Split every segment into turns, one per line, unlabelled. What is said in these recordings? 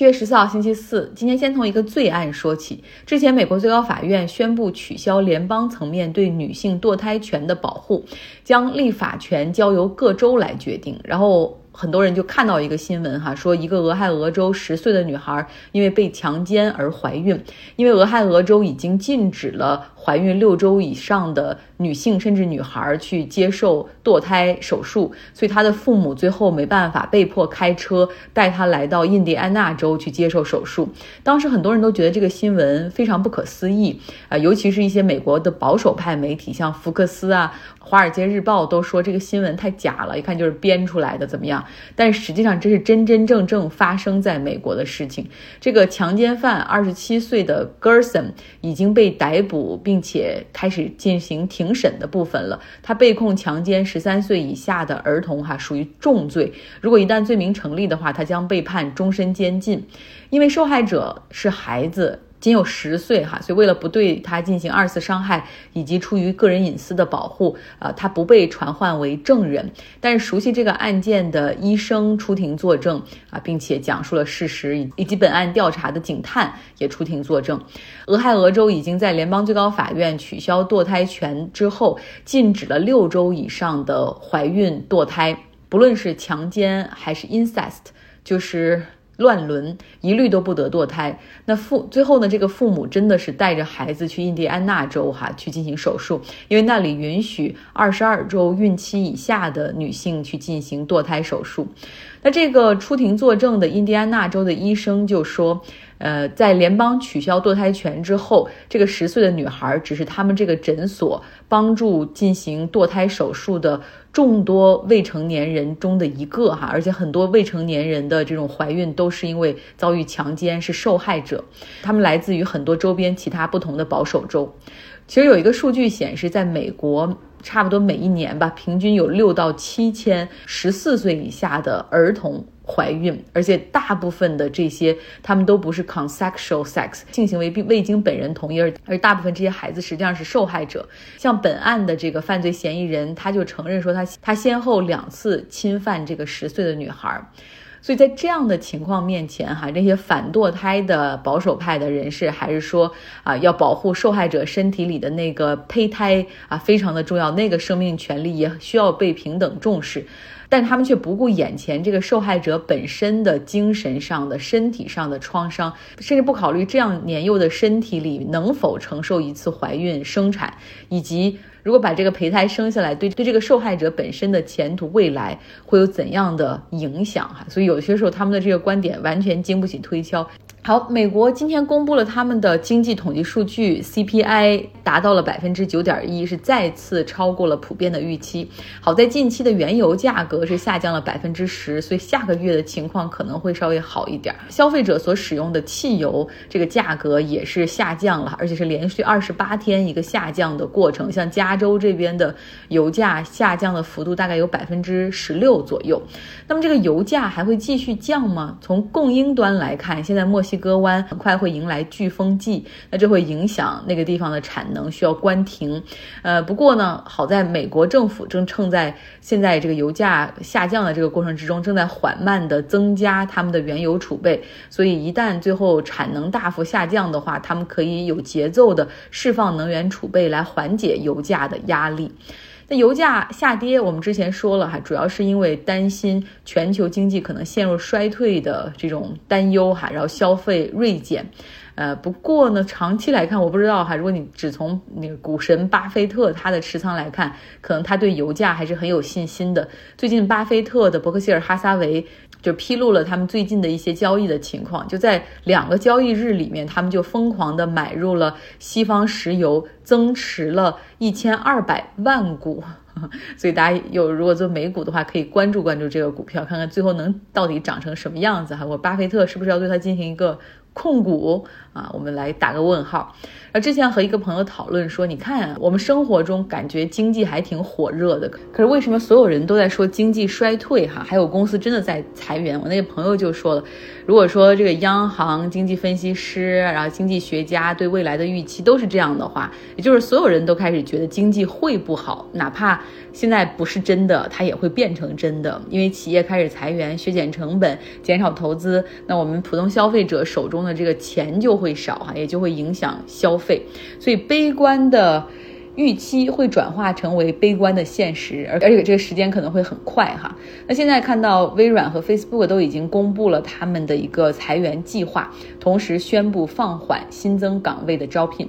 七月十四号星期四，今天先从一个罪案说起。之前，美国最高法院宣布取消联邦层面对女性堕胎权的保护，将立法权交由各州来决定。然后。很多人就看到一个新闻哈，说一个俄亥俄州十岁的女孩因为被强奸而怀孕，因为俄亥俄州已经禁止了怀孕六周以上的女性甚至女孩去接受堕胎手术，所以她的父母最后没办法，被迫开车带她来到印第安纳州去接受手术。当时很多人都觉得这个新闻非常不可思议啊，尤其是一些美国的保守派媒体，像福克斯啊。《华尔街日报》都说这个新闻太假了，一看就是编出来的，怎么样？但实际上这是真真正正发生在美国的事情。这个强奸犯，二十七岁的 Gerson 已经被逮捕，并且开始进行庭审的部分了。他被控强奸十三岁以下的儿童，哈，属于重罪。如果一旦罪名成立的话，他将被判终身监禁，因为受害者是孩子。仅有十岁哈，所以为了不对他进行二次伤害，以及出于个人隐私的保护，啊，他不被传唤为证人。但是熟悉这个案件的医生出庭作证啊，并且讲述了事实，以及本案调查的警探也出庭作证。俄亥俄州已经在联邦最高法院取消堕胎权之后，禁止了六周以上的怀孕堕胎，不论是强奸还是 incest，就是。乱伦一律都不得堕胎。那父最后呢？这个父母真的是带着孩子去印第安纳州哈去进行手术，因为那里允许二十二周孕期以下的女性去进行堕胎手术。那这个出庭作证的印第安纳州的医生就说。呃，在联邦取消堕胎权之后，这个十岁的女孩只是他们这个诊所帮助进行堕胎手术的众多未成年人中的一个哈，而且很多未成年人的这种怀孕都是因为遭遇强奸是受害者，他们来自于很多周边其他不同的保守州。其实有一个数据显示，在美国。差不多每一年吧，平均有六到七千十四岁以下的儿童怀孕，而且大部分的这些他们都不是 consensual sex 性行为并未经本人同意，而而大部分这些孩子实际上是受害者。像本案的这个犯罪嫌疑人，他就承认说他他先后两次侵犯这个十岁的女孩。所以在这样的情况面前，哈，这些反堕胎的保守派的人士还是说啊，要保护受害者身体里的那个胚胎啊，非常的重要，那个生命权利也需要被平等重视。但他们却不顾眼前这个受害者本身的精神上的、身体上的创伤，甚至不考虑这样年幼的身体里能否承受一次怀孕生产，以及。如果把这个胚胎生下来，对对这个受害者本身的前途未来会有怎样的影响？哈，所以有些时候他们的这个观点完全经不起推敲。好，美国今天公布了他们的经济统计数据，CPI 达到了百分之九点一，是再次超过了普遍的预期。好在近期的原油价格是下降了百分之十，所以下个月的情况可能会稍微好一点。消费者所使用的汽油这个价格也是下降了，而且是连续二十八天一个下降的过程。像加州这边的油价下降的幅度大概有百分之十六左右。那么这个油价还会继续降吗？从供应端来看，现在墨西西哥湾很快会迎来飓风季，那这会影响那个地方的产能，需要关停。呃，不过呢，好在美国政府正趁在现在这个油价下降的这个过程之中，正在缓慢的增加他们的原油储备，所以一旦最后产能大幅下降的话，他们可以有节奏的释放能源储备来缓解油价的压力。那油价下跌，我们之前说了哈，主要是因为担心全球经济可能陷入衰退的这种担忧哈，然后消费锐减。呃，不过呢，长期来看，我不知道哈，如果你只从那个股神巴菲特他的持仓来看，可能他对油价还是很有信心的。最近，巴菲特的伯克希尔哈撒韦。就披露了他们最近的一些交易的情况，就在两个交易日里面，他们就疯狂的买入了西方石油，增持了一千二百万股。所以大家有如果做美股的话，可以关注关注这个股票，看看最后能到底涨成什么样子哈。我巴菲特是不是要对它进行一个？控股啊，我们来打个问号。而之前和一个朋友讨论说，你看我们生活中感觉经济还挺火热的，可是为什么所有人都在说经济衰退？哈，还有公司真的在裁员。我那个朋友就说了，如果说这个央行、经济分析师，然后经济学家对未来的预期都是这样的话，也就是所有人都开始觉得经济会不好，哪怕现在不是真的，它也会变成真的，因为企业开始裁员、削减成本、减少投资，那我们普通消费者手中的这个钱就会少哈，也就会影响消。费，所以悲观的预期会转化成为悲观的现实，而而且这个时间可能会很快哈。那现在看到微软和 Facebook 都已经公布了他们的一个裁员计划，同时宣布放缓新增岗位的招聘。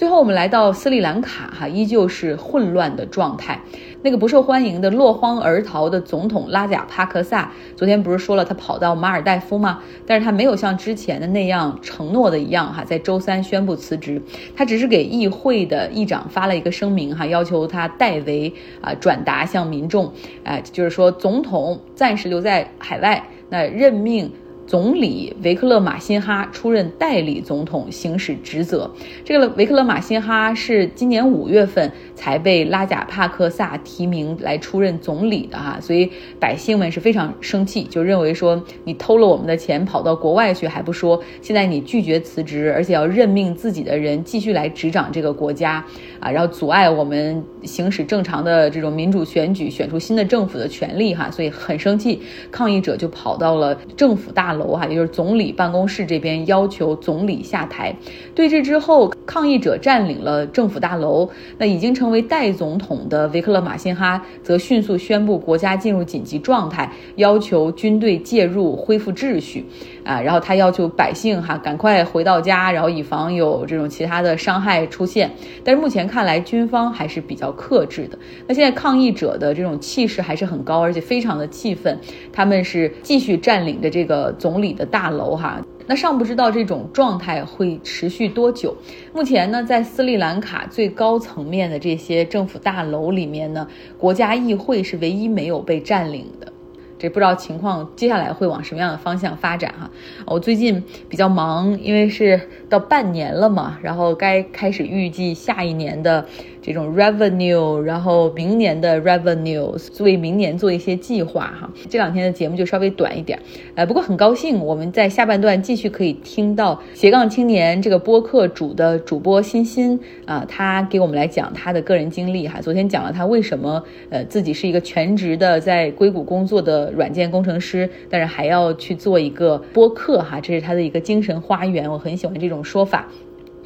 最后我们来到斯里兰卡哈，依旧是混乱的状态。那个不受欢迎的落荒而逃的总统拉贾帕克萨，昨天不是说了他跑到马尔代夫吗？但是他没有像之前的那样承诺的一样哈，在周三宣布辞职。他只是给议会的议长发了一个声明哈，要求他代为啊转达向民众，哎，就是说总统暂时留在海外，那任命。总理维克勒马辛哈出任代理总统，行使职责。这个维克勒马辛哈是今年五月份才被拉贾帕克萨提名来出任总理的哈，所以百姓们是非常生气，就认为说你偷了我们的钱跑到国外去还不说，现在你拒绝辞职，而且要任命自己的人继续来执掌这个国家啊，然后阻碍我们行使正常的这种民主选举选出新的政府的权利哈，所以很生气，抗议者就跑到了政府大楼。楼哈，也就是总理办公室这边要求总理下台。对峙之后，抗议者占领了政府大楼。那已经成为代总统的维克勒马辛哈则迅速宣布国家进入紧急状态，要求军队介入恢复秩序。啊，然后他要求百姓哈赶快回到家，然后以防有这种其他的伤害出现。但是目前看来，军方还是比较克制的。那现在抗议者的这种气势还是很高，而且非常的气愤。他们是继续占领着这个总理的大楼哈。那尚不知道这种状态会持续多久。目前呢，在斯里兰卡最高层面的这些政府大楼里面呢，国家议会是唯一没有被占领的。这不知道情况接下来会往什么样的方向发展哈？我最近比较忙，因为是到半年了嘛，然后该开始预计下一年的。这种 revenue，然后明年的 revenue，为明年做一些计划哈。这两天的节目就稍微短一点，呃，不过很高兴我们在下半段继续可以听到斜杠青年这个播客主的主播欣欣啊，他给我们来讲他的个人经历哈。昨天讲了他为什么呃自己是一个全职的在硅谷工作的软件工程师，但是还要去做一个播客哈，这是他的一个精神花园，我很喜欢这种说法。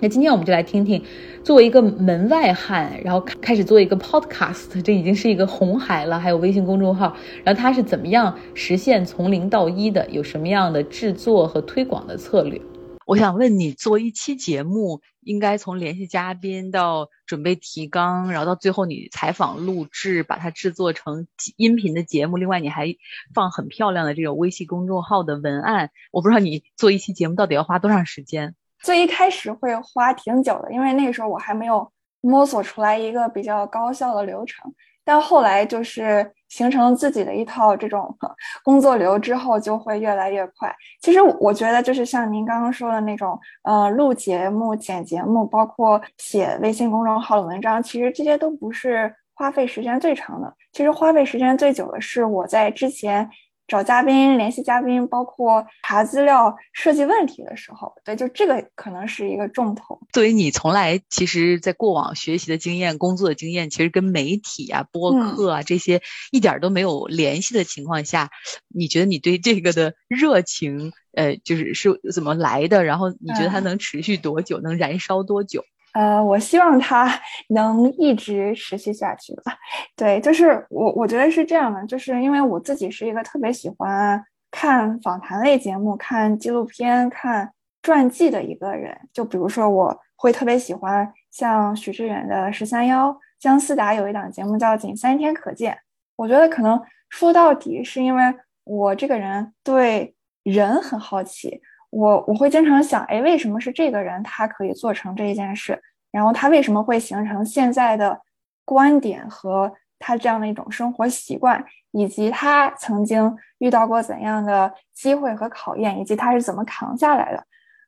那今天我们就来听听，作为一个门外汉，然后开始做一个 podcast，这已经是一个红海了。还有微信公众号，然后他是怎么样实现从零到一的？有什么样的制作和推广的策略？我想问你，做一期节目，应该从联系嘉宾到准备提纲，然后到最后你采访录制，把它制作成音频的节目。另外，你还放很漂亮的这种微信公众号的文案。我不知道你做一期节目到底要花多长时间。
最一开始会花挺久的，因为那个时候我还没有摸索出来一个比较高效的流程。但后来就是形成自己的一套这种 工作流之后，就会越来越快。其实我觉得就是像您刚刚说的那种，呃，录节目、剪节目，包括写微信公众号的文章，其实这些都不是花费时间最长的。其实花费时间最久的是我在之前。找嘉宾、联系嘉宾，包括查资料、设计问题的时候，对，就这个可能是一个重头。
作为你从来其实，在过往学习的经验、工作的经验，其实跟媒体啊、播客啊这些一点都没有联系的情况下，你觉得你对这个的热情，呃，就是是怎么来的？然后你觉得它能持续多久？能燃烧多久？
呃，我希望它 能一直持续下去吧。对，就是我，我觉得是这样的，就是因为我自己是一个特别喜欢看访谈类节目、看纪录片、看传记的一个人。就比如说，我会特别喜欢像许知远的十三幺，姜思达有一档节目叫《仅三天可见》。我觉得可能说到底是因为我这个人对人很好奇。我我会经常想，哎，为什么是这个人他可以做成这一件事？然后他为什么会形成现在的观点和他这样的一种生活习惯，以及他曾经遇到过怎样的机会和考验，以及他是怎么扛下来的？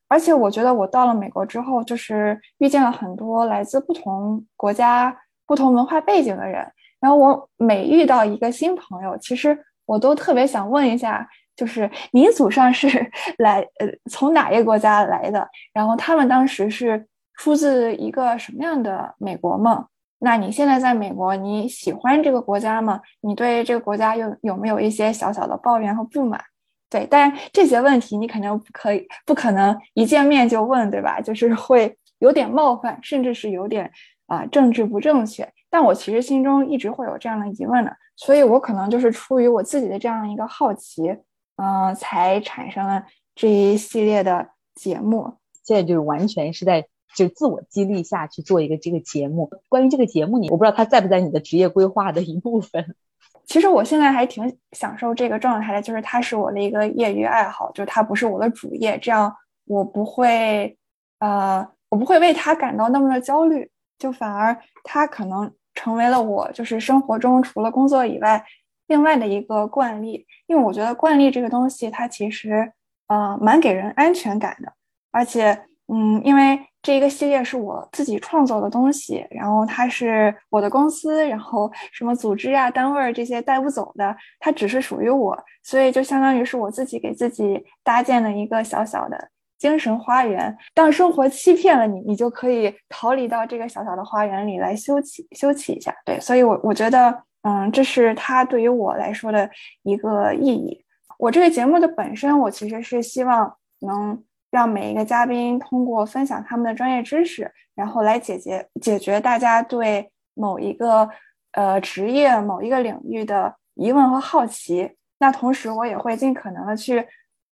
而且我觉得我到了美国之后，就是遇见了很多来自不同国家、不同文化背景的人。然后我每遇到一个新朋友，其实我都特别想问一下，就是你祖上是 来呃从哪一个国家来的？然后他们当时是出自一个什么样的美国梦？那你现在在美国，你喜欢这个国家吗？你对这个国家有有没有一些小小的抱怨和不满？对，但这些问题你肯定不可以，不可能一见面就问，对吧？就是会有点冒犯，甚至是有点啊政治不正确。但我其实心中一直会有这样的疑问的，所以我可能就是出于我自己的这样一个好奇，嗯，才产生了这一系列的节目。
现在就是完全是在就自我激励下去做一个这个节目。关于这个节目，你我不知道它在不在你的职业规划的一部分。
其实我现在还挺享受这个状态的，就是它是我的一个业余爱好，就它不是我的主业，这样我不会，呃，我不会为它感到那么的焦虑，就反而它可能成为了我就是生活中除了工作以外另外的一个惯例，因为我觉得惯例这个东西它其实呃蛮给人安全感的，而且嗯，因为。这一个系列是我自己创作的东西，然后它是我的公司，然后什么组织啊、单位这些带不走的，它只是属于我，所以就相当于是我自己给自己搭建了一个小小的精神花园。当生活欺骗了你，你就可以逃离到这个小小的花园里来休憩休憩一下。对，所以我我觉得，嗯，这是它对于我来说的一个意义。我这个节目的本身，我其实是希望能。让每一个嘉宾通过分享他们的专业知识，然后来解决解决大家对某一个呃职业、某一个领域的疑问和好奇。那同时，我也会尽可能的去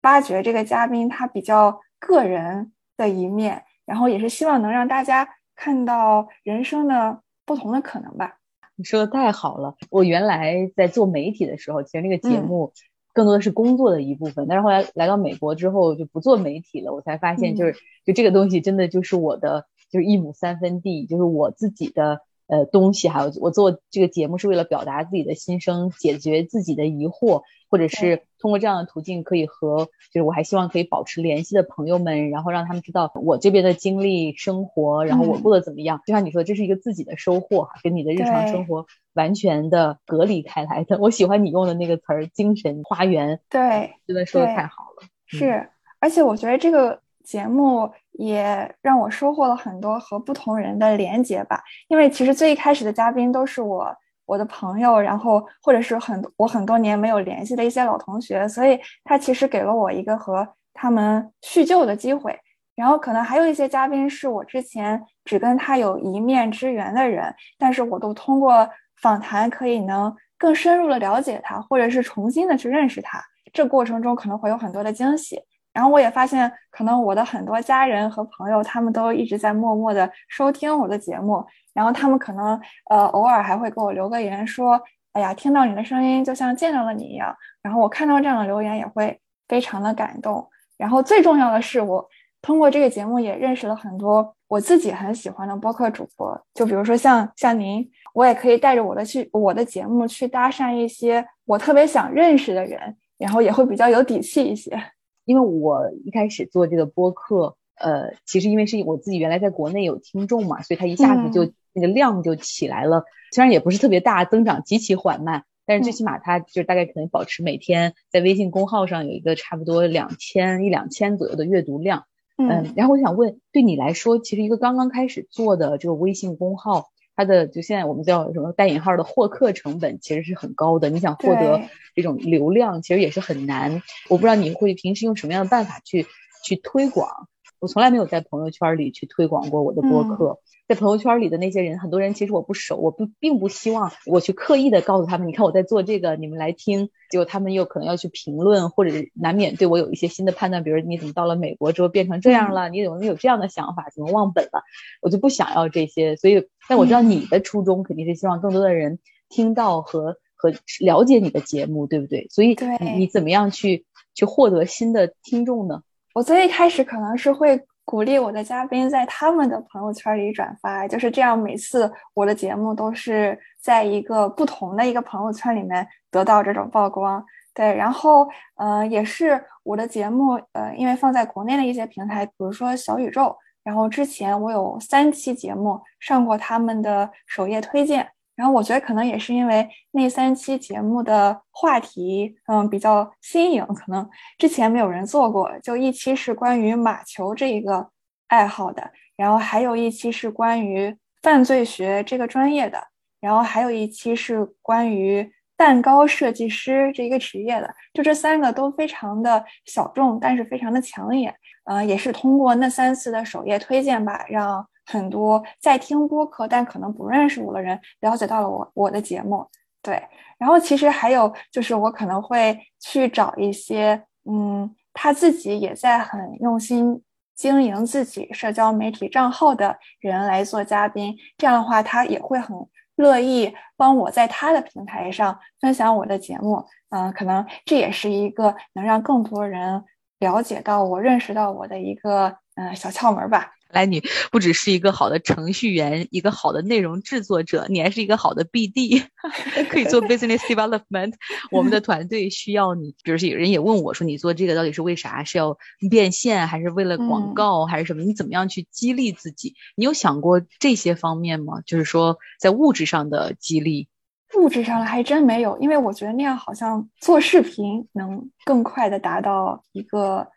挖掘这个嘉宾他比较个人的一面，然后也是希望能让大家看到人生的不同的可能吧。
你说的太好了！我原来在做媒体的时候，其实那个节目。更多的是工作的一部分，但是后来来到美国之后就不做媒体了，我才发现就是就这个东西真的就是我的就是一亩三分地，就是我自己的呃东西，还有我做这个节目是为了表达自己的心声，解决自己的疑惑。或者是通过这样的途径，可以和就是我还希望可以保持联系的朋友们，然后让他们知道我这边的经历、生活，然后我过得怎么样。就像你说，这是一个自己的收获哈，跟你的日常生活完全的隔离开来的。我喜欢你用的那个词儿“精神花园”，
对，
真的说的太好了。
是，而且我觉得这个节目也让我收获了很多和不同人的连接吧，因为其实最一开始的嘉宾都是我。我的朋友，然后或者是很我很多年没有联系的一些老同学，所以他其实给了我一个和他们叙旧的机会。然后可能还有一些嘉宾是我之前只跟他有一面之缘的人，但是我都通过访谈可以能更深入的了解他，或者是重新的去认识他。这过程中可能会有很多的惊喜。然后我也发现，可能我的很多家人和朋友，他们都一直在默默的收听我的节目。然后他们可能呃偶尔还会给我留个言，说：“哎呀，听到你的声音就像见到了你一样。”然后我看到这样的留言也会非常的感动。然后最重要的是，我通过这个节目也认识了很多我自己很喜欢的播客主播，就比如说像像您，我也可以带着我的去我的节目去搭讪一些我特别想认识的人，然后也会比较有底气一些。
因为我一开始做这个播客，呃，其实因为是我自己原来在国内有听众嘛，所以它一下子就那个量就起来了。虽然也不是特别大，增长极其缓慢，但是最起码它就大概可能保持每天在微信公号上有一个差不多两千一两千左右的阅读量。嗯，然后我想问，对你来说，其实一个刚刚开始做的这个微信公号。它的就现在我们叫什么带引号的获客成本其实是很高的，你想获得这种流量其实也是很难。我不知道你会平时用什么样的办法去去推广。我从来没有在朋友圈里去推广过我的播客，在朋友圈里的那些人，很多人其实我不熟，我不并不希望我去刻意的告诉他们，你看我在做这个，你们来听，结果他们又可能要去评论，或者难免对我有一些新的判断，比如你怎么到了美国之后变成这样了，你怎么有这样的想法，怎么忘本了，我就不想要这些。所以，但我知道你的初衷肯定是希望更多的人听到和和了解你的节目，对不对？所以，你怎么样去去获得新的听众呢？
我最一开始可能是会鼓励我的嘉宾在他们的朋友圈里转发，就是这样。每次我的节目都是在一个不同的一个朋友圈里面得到这种曝光。对，然后呃，也是我的节目，呃，因为放在国内的一些平台，比如说小宇宙，然后之前我有三期节目上过他们的首页推荐，然后我觉得可能也是因为那三期节目的话题，嗯，比较新颖，可能之前没有人做过，就一期是关于马球这一个爱好的，然后还有一期是关于犯罪学这个专业的，然后还有一期是关于。蛋糕设计师这一个职业的，就这三个都非常的小众，但是非常的抢眼。呃，也是通过那三次的首页推荐吧，让很多在听播客但可能不认识我的人了解到了我我的节目。对，然后其实还有就是我可能会去找一些，嗯，他自己也在很用心经营自己社交媒体账号的人来做嘉宾。这样的话，他也会很。乐意帮我在他的平台上分享我的节目，嗯，可能这也是一个能让更多人了解到我、认识到我的一个嗯小窍门吧。
来，你不只是一个好的程序员，一个好的内容制作者，你还是一个好的 BD，可以做 business development。我们的团队需要你。比如说，有人也问我说：“你做这个到底是为啥？是要变现，还是为了广告，还是什么？你怎么样去激励自己？你有想过这些方面吗？就是说，在物质上的激励。
物质上的还真没有，因为我觉得那样好像做视频能更快的达到一个。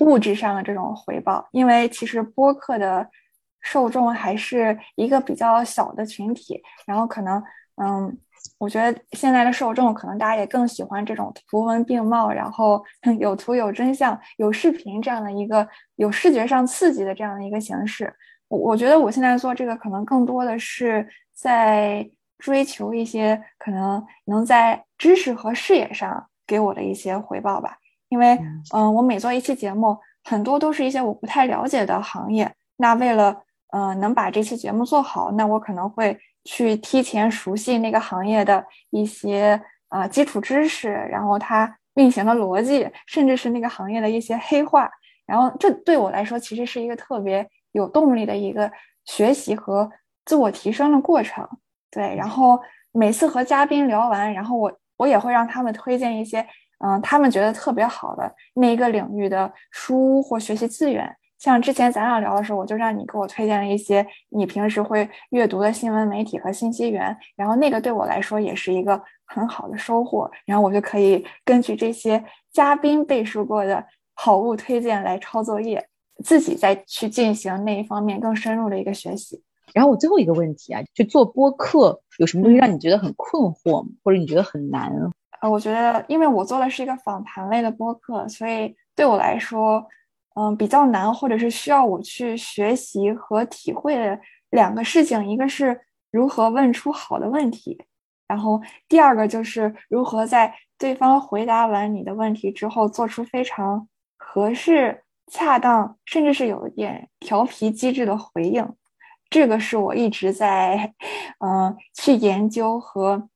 物质上的这种回报，因为其实播客的受众还是一个比较小的群体，然后可能，嗯，我觉得现在的受众可能大家也更喜欢这种图文并茂，然后 有图有真相有视频这样的一个有视觉上刺激的这样的一个形式。我我觉得我现在做这个可能更多的是在追求一些可能能在知识和视野上给我的一些回报吧。因为，嗯，我每做一期节目，很多都是一些我不太了解的行业。那为了，嗯，能把这期节目做好，那我可能会去提前熟悉那个行业的一些呃基础知识，然后它运行的逻辑，甚至是那个行业的一些黑话。然后，这对我来说其实是一个特别有动力的一个学习和自我提升的过程。对，然后每次和嘉宾聊完，然后我我也会让他们推荐一些。嗯，他们觉得特别好的那一个领域的书或学习资源，像之前咱俩聊的时候，我就让你给我推荐了一些你平时会阅读的新闻媒体和信息源，然后那个对我来说也是一个很好的收获，然后我就可以根据这些嘉宾背书过的好物推荐来抄作业，自己再去进行那一方面更深入的一个学习。
然后我最后一个问题啊，就做播客有什么东西让你觉得很困惑吗？或者你觉得很难？
呃，我觉得，因为我做的是一个访谈类的播客，所以对我来说，嗯，比较难，或者是需要我去学习和体会的两个事情，一个是如何问出好的问题，然后第二个就是如何在对方回答完你的问题之后，做出非常合适、恰当，甚至是有一点调皮机智的回应。这个是我一直在，嗯，去研究和。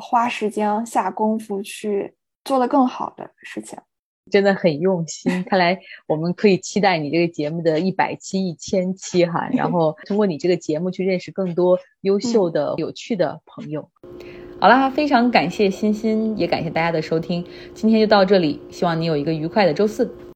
花时间下功夫去做的更好的事情，
真的很用心。看来我们可以期待你这个节目的一百期、一千期哈，然后通过你这个节目去认识更多优秀的、有趣的朋友。好啦，非常感谢欣欣，也感谢大家的收听，今天就到这里，希望你有一个愉快的周四。